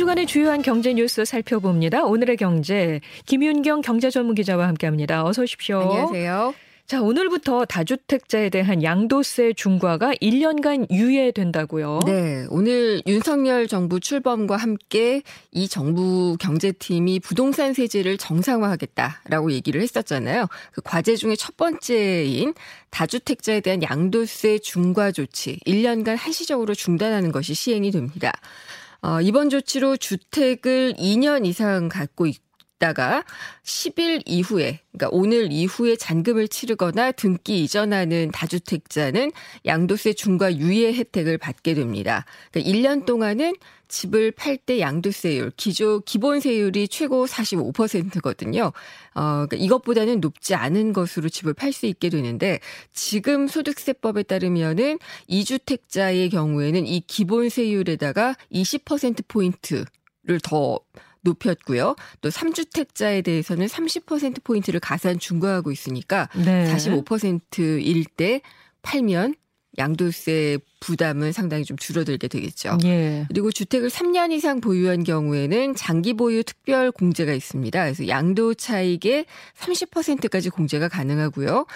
주간의 주요한 경제 뉴스 살펴봅니다. 오늘의 경제 김윤경 경제 전문 기자와 함께합니다. 어서 오십시오. 안녕하세요. 자, 오늘부터 다주택자에 대한 양도세 중과가 1년간 유예된다고요. 네, 오늘 윤석열 정부 출범과 함께 이 정부 경제팀이 부동산 세제를 정상화하겠다라고 얘기를 했었잖아요. 그 과제 중에 첫 번째인 다주택자에 대한 양도세 중과 조치 1년간 한시적으로 중단하는 것이 시행이 됩니다. 어, 이번 조치로 주택을 2년 이상 갖고 있고 있다가 10일 이후에 그러니까 오늘 이후에 잔금을 치르거나 등기 이전하는 다주택자는 양도세 중과 유예 혜택을 받게 됩니다. 그러니까 1년 동안은 집을 팔 때 양도세율 기존 기본 세율이 최고 45%거든요. 어 그러니까 이것보다는 높지 않은 것으로 집을 팔 수 있게 되는데 지금 소득세법에 따르면은 2주택자의 경우에는 이 기본 세율에다가 20% 포인트를 더 높였고요. 또 3주택자에 대해서는 30%포인트를 가산 중과하고 있으니까 네. 45%일 때 팔면 양도세 부담은 상당히 좀 줄어들게 되겠죠. 예. 그리고 주택을 3년 이상 보유한 경우에는 장기 보유 특별 공제가 있습니다. 그래서 양도 차익의 30%까지 공제가 가능하고요.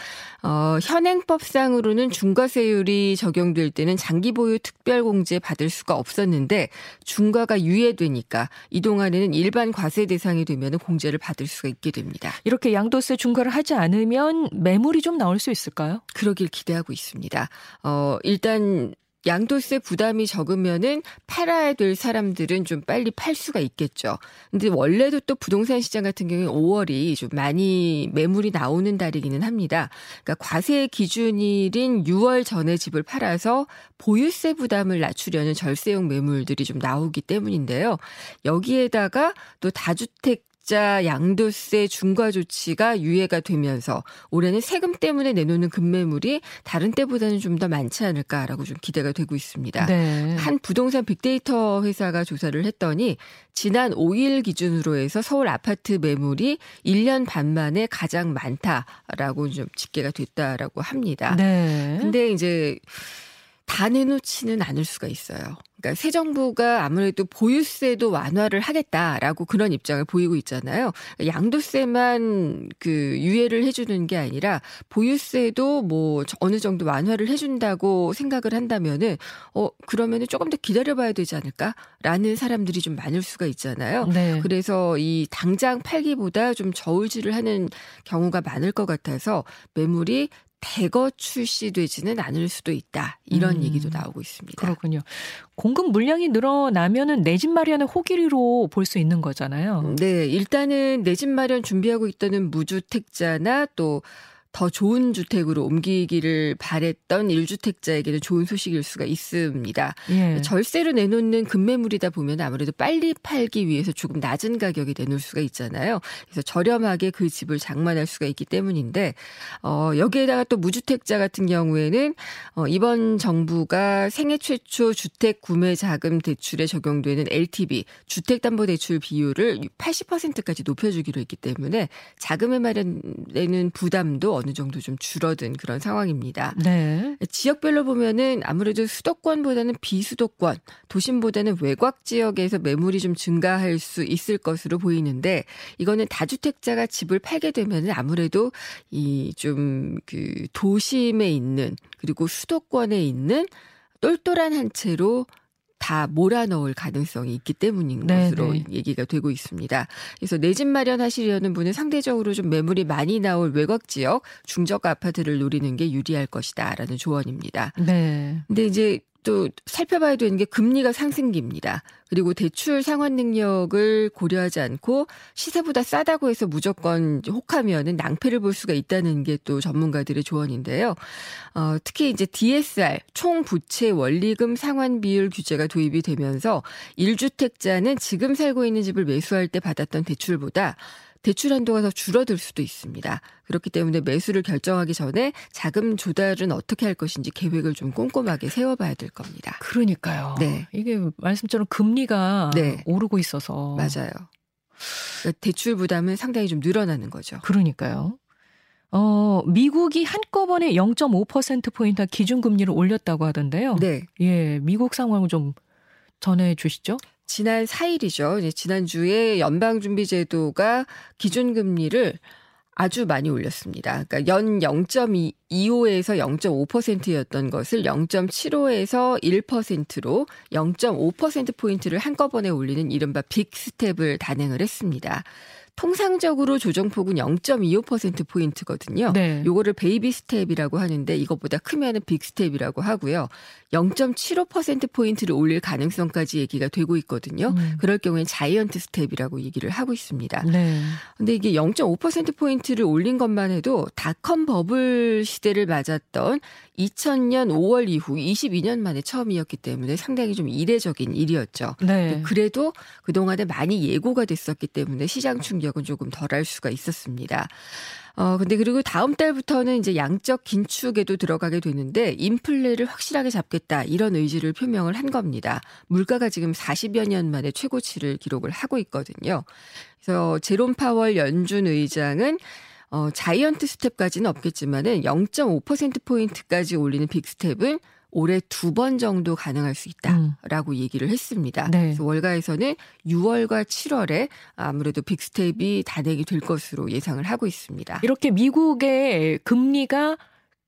어, 현행법상으로는 중과세율이 적용될 때는 장기 보유 특별 공제 받을 수가 없었는데 중과가 유예되니까 이 동안에는 일반 과세 대상이 되면 공제를 받을 수가 있게 됩니다. 이렇게 양도세 중과를 하지 않으면 매물이 좀 나올 수 있을까요? 그러길 기대하고 있습니다. 어, 일단 양도세 부담이 적으면은 팔아야 될 사람들은 좀 빨리 팔 수가 있겠죠. 근데 원래도 또 부동산 시장 같은 경우에 5월이 좀 많이 매물이 나오는 달이기는 합니다. 그러니까 과세 기준일인 6월 전에 집을 팔아서 보유세 부담을 낮추려는 절세용 매물들이 좀 나오기 때문인데요. 여기에다가 또 다주택 가짜 양도세 중과 조치가 유예가 되면서 올해는 세금 때문에 내놓는 급매물이 다른 때보다는 좀 더 많지 않을까라고 좀 기대가 되고 있습니다. 네. 한 부동산 빅데이터 회사가 조사를 했더니 지난 5일 기준으로 해서 서울 아파트 매물이 1년 반 만에 가장 많다라고 좀 집계가 됐다라고 합니다. 네. 근데 이제 다 내놓지는 않을 수가 있어요. 그러니까 새 정부가 아무래도 보유세도 완화를 하겠다라고 그런 입장을 보이고 있잖아요. 양도세만 그 유예를 해주는 게 아니라 보유세도 뭐 어느 정도 완화를 해준다고 생각을 한다면은 어 그러면은 조금 더 기다려봐야 되지 않을까라는 사람들이 좀 많을 수가 있잖아요. 네. 그래서 이 당장 팔기보다 좀 저울질을 하는 경우가 많을 것 같아서 매물이 대거 출시되지는 않을 수도 있다. 이런 음, 얘기도 나오고 있습니다. 그렇군요. 공급 물량이 늘어나면은 내 집 마련의 호기로 볼 수 있는 거잖아요. 네, 일단은 내 집 마련 준비하고 있다는 무주택자나 또 더 좋은 주택으로 옮기기를 바랬던 1주택자에게는 좋은 소식일 수가 있습니다. 예. 절세로 내놓는 급매물이다 보면 아무래도 빨리 팔기 위해서 조금 낮은 가격에 내놓을 수가 있잖아요. 그래서 저렴하게 그 집을 장만할 수가 있기 때문인데 어 여기에다가 또 무주택자 같은 경우에는 어 이번 정부가 생애 최초 주택 구매 자금 대출에 적용되는 LTV 주택 담보 대출 비율을 80%까지 높여 주기로 했기 때문에 자금을 마련되는 부담도 어느 정도 좀 줄어든 그런 상황입니다. 네. 지역별로 보면은 아무래도 수도권보다는 비수도권, 도심보다는 외곽 지역에서 매물이 좀 증가할 수 있을 것으로 보이는데 이거는 다주택자가 집을 팔게 되면은 아무래도 이 좀 그 도심에 있는 그리고 수도권에 있는 똘똘한 한 채로 다 몰아넣을 가능성이 있기 때문인 네 것으로 네. 얘기가 되고 있습니다. 그래서 내 집 마련하시려는 분은 상대적으로 좀 매물이 많이 나올 외곽 지역 중저가 아파트를 노리는 게 유리할 것이다라는 조언입니다. 네. 근데 이제 또 살펴봐야 되는 게 금리가 상승기입니다. 그리고 대출 상환 능력을 고려하지 않고 시세보다 싸다고 해서 무조건 혹하면은 낭패를 볼 수가 있다는 게 또 전문가들의 조언인데요. 어, 특히 이제 DSR 총 부채 원리금 상환 비율 규제가 도입이 되면서 1주택자는 지금 살고 있는 집을 매수할 때 받았던 대출보다 대출 한도가 더 줄어들 수도 있습니다. 그렇기 때문에 매수를 결정하기 전에 자금 조달은 어떻게 할 것인지 계획을 좀 꼼꼼하게 세워봐야 될 겁니다. 그러니까요. 네. 이게 말씀처럼 금리가 네. 오르고 있어서 맞아요. 그러니까 대출 부담은 상당히 좀 늘어나는 거죠. 그러니까요. 어, 미국이 한꺼번에 0.5%포인트 기준금리를 올렸다고 하던데요. 네. 예, 미국 상황을 좀 전해 주시죠. 지난 4일이죠. 지난주에 연방준비제도가 기준금리를 아주 많이 올렸습니다. 그러니까 연 0.25에서 0.5%였던 것을 0.75에서 1%로 0.5%포인트를 한꺼번에 올리는 이른바 big step을 단행을 했습니다. 통상적으로 조정폭은 0.25%포인트거든요. 네. 요거를 baby step이라고 하는데 이것보다 크면은 big step이라고 하고요. 0.75%포인트를 올릴 가능성까지 얘기가 되고 있거든요. 음. 그럴 경우엔 giant step이라고 얘기를 하고 있습니다. 네. 근데 이게 0.5%포인트를 올린 것만 해도 dot-com bubble 시대를 맞았던 2000년 5월 이후 22년 만에 처음이었기 때문에 상당히 좀 이례적인 일이었죠. 네. 그래도 그동안에 많이 예고가 됐었기 때문에 시장 충격 은 조금 덜할 수가 있었습니다. 어, 근데 그리고 다음 달부터는 이제 양적 긴축에도 들어가게 되는데 인플레를 확실하게 잡겠다 이런 의지를 표명을 한 겁니다. 물가가 지금 40여 년 만에 최고치를 기록을 하고 있거든요. 그래서 제롬 파월 연준 의장은 어, giant step까지는 없겠지만은 0.5%포인트까지 올리는 big step은 올해 두 번 정도 가능할 수 있다라고 음. 얘기를 했습니다. 네. 그래서 월가에서는 6월과 7월에 아무래도 big step이 단행이 될 것으로 예상을 하고 있습니다. 이렇게 미국의 금리가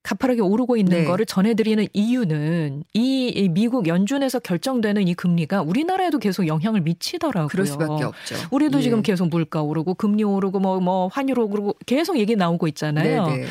가파르게 오르고 있는 네. 거를 전해드리는 이유는 이 미국 연준에서 결정되는 이 금리가 우리나라에도 계속 영향을 미치더라고요. 그럴 수밖에 없죠. 우리도 예. 지금 계속 물가 오르고 금리 오르고 뭐뭐 뭐 환율 오르고 계속 얘기 나오고 있잖아요. 네네.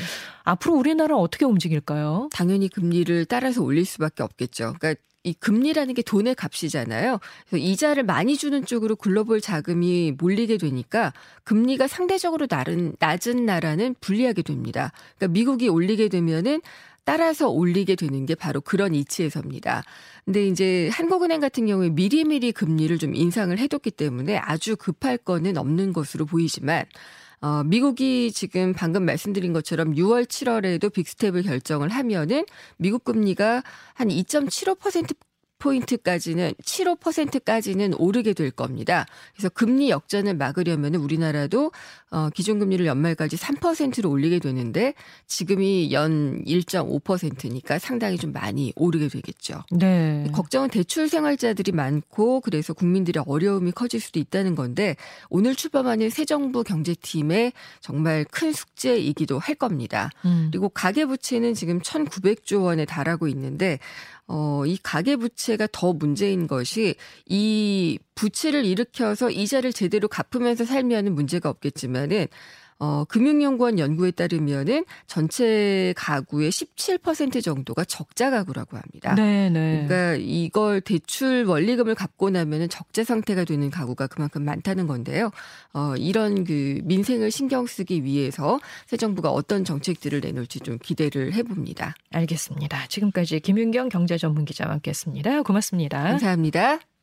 네. 앞으로 우리나라 어떻게 움직일까요? 당연히 금리를 따라서 올릴 수밖에 없겠죠. 그러니까 이 금리라는 게 돈의 값이잖아요. 그래서 이자를 많이 주는 쪽으로 글로벌 자금이 몰리게 되니까 금리가 상대적으로 낮은, 낮은 나라는 불리하게 됩니다. 그러니까 미국이 올리게 되면은 따라서 올리게 되는 게 바로 그런 이치에서입니다. 근데 이제 한국은행 같은 경우에 미리미리 금리를 좀 인상을 해뒀기 때문에 아주 급할 거는 없는 것으로 보이지만 어, 미국이 지금 방금 말씀드린 것처럼 6월, 7월에도 빅스텝을 결정을 하면은 미국 금리가 한 2.75% 포인트까지는 7.5%까지는 오르게 될 겁니다. 그래서 금리 역전을 막으려면 우리나라도 어, 기준금리를 연말까지 3%로 올리게 되는데 지금이 연 1.5%니까 상당히 좀 많이 오르게 되겠죠. 네. 걱정은 대출 생활자들이 많고 그래서 국민들의 어려움이 커질 수도 있다는 건데 오늘 출범하는 새 정부 경제팀의 정말 큰 숙제이기도 할 겁니다. 음. 그리고 가계부채는 지금 1,900조 원에 달하고 있는데 어, 이 가계부채가 더 문제인 것이 이 부채를 일으켜서 이자를 제대로 갚으면서 살면은 문제가 없겠지만은 어, 금융연구원 연구에 따르면은 전체 가구의 17% 정도가 적자 가구라고 합니다. 네, 네. 그러니까 이걸 대출 원리금을 갚고 나면은 적자 상태가 되는 가구가 그만큼 많다는 건데요. 어, 이런 그 민생을 신경 쓰기 위해서 새 정부가 어떤 정책들을 내놓을지 좀 기대를 해봅니다. 알겠습니다. 지금까지 김윤경 경제전문기자와 함께했습니다. 고맙습니다. 감사합니다.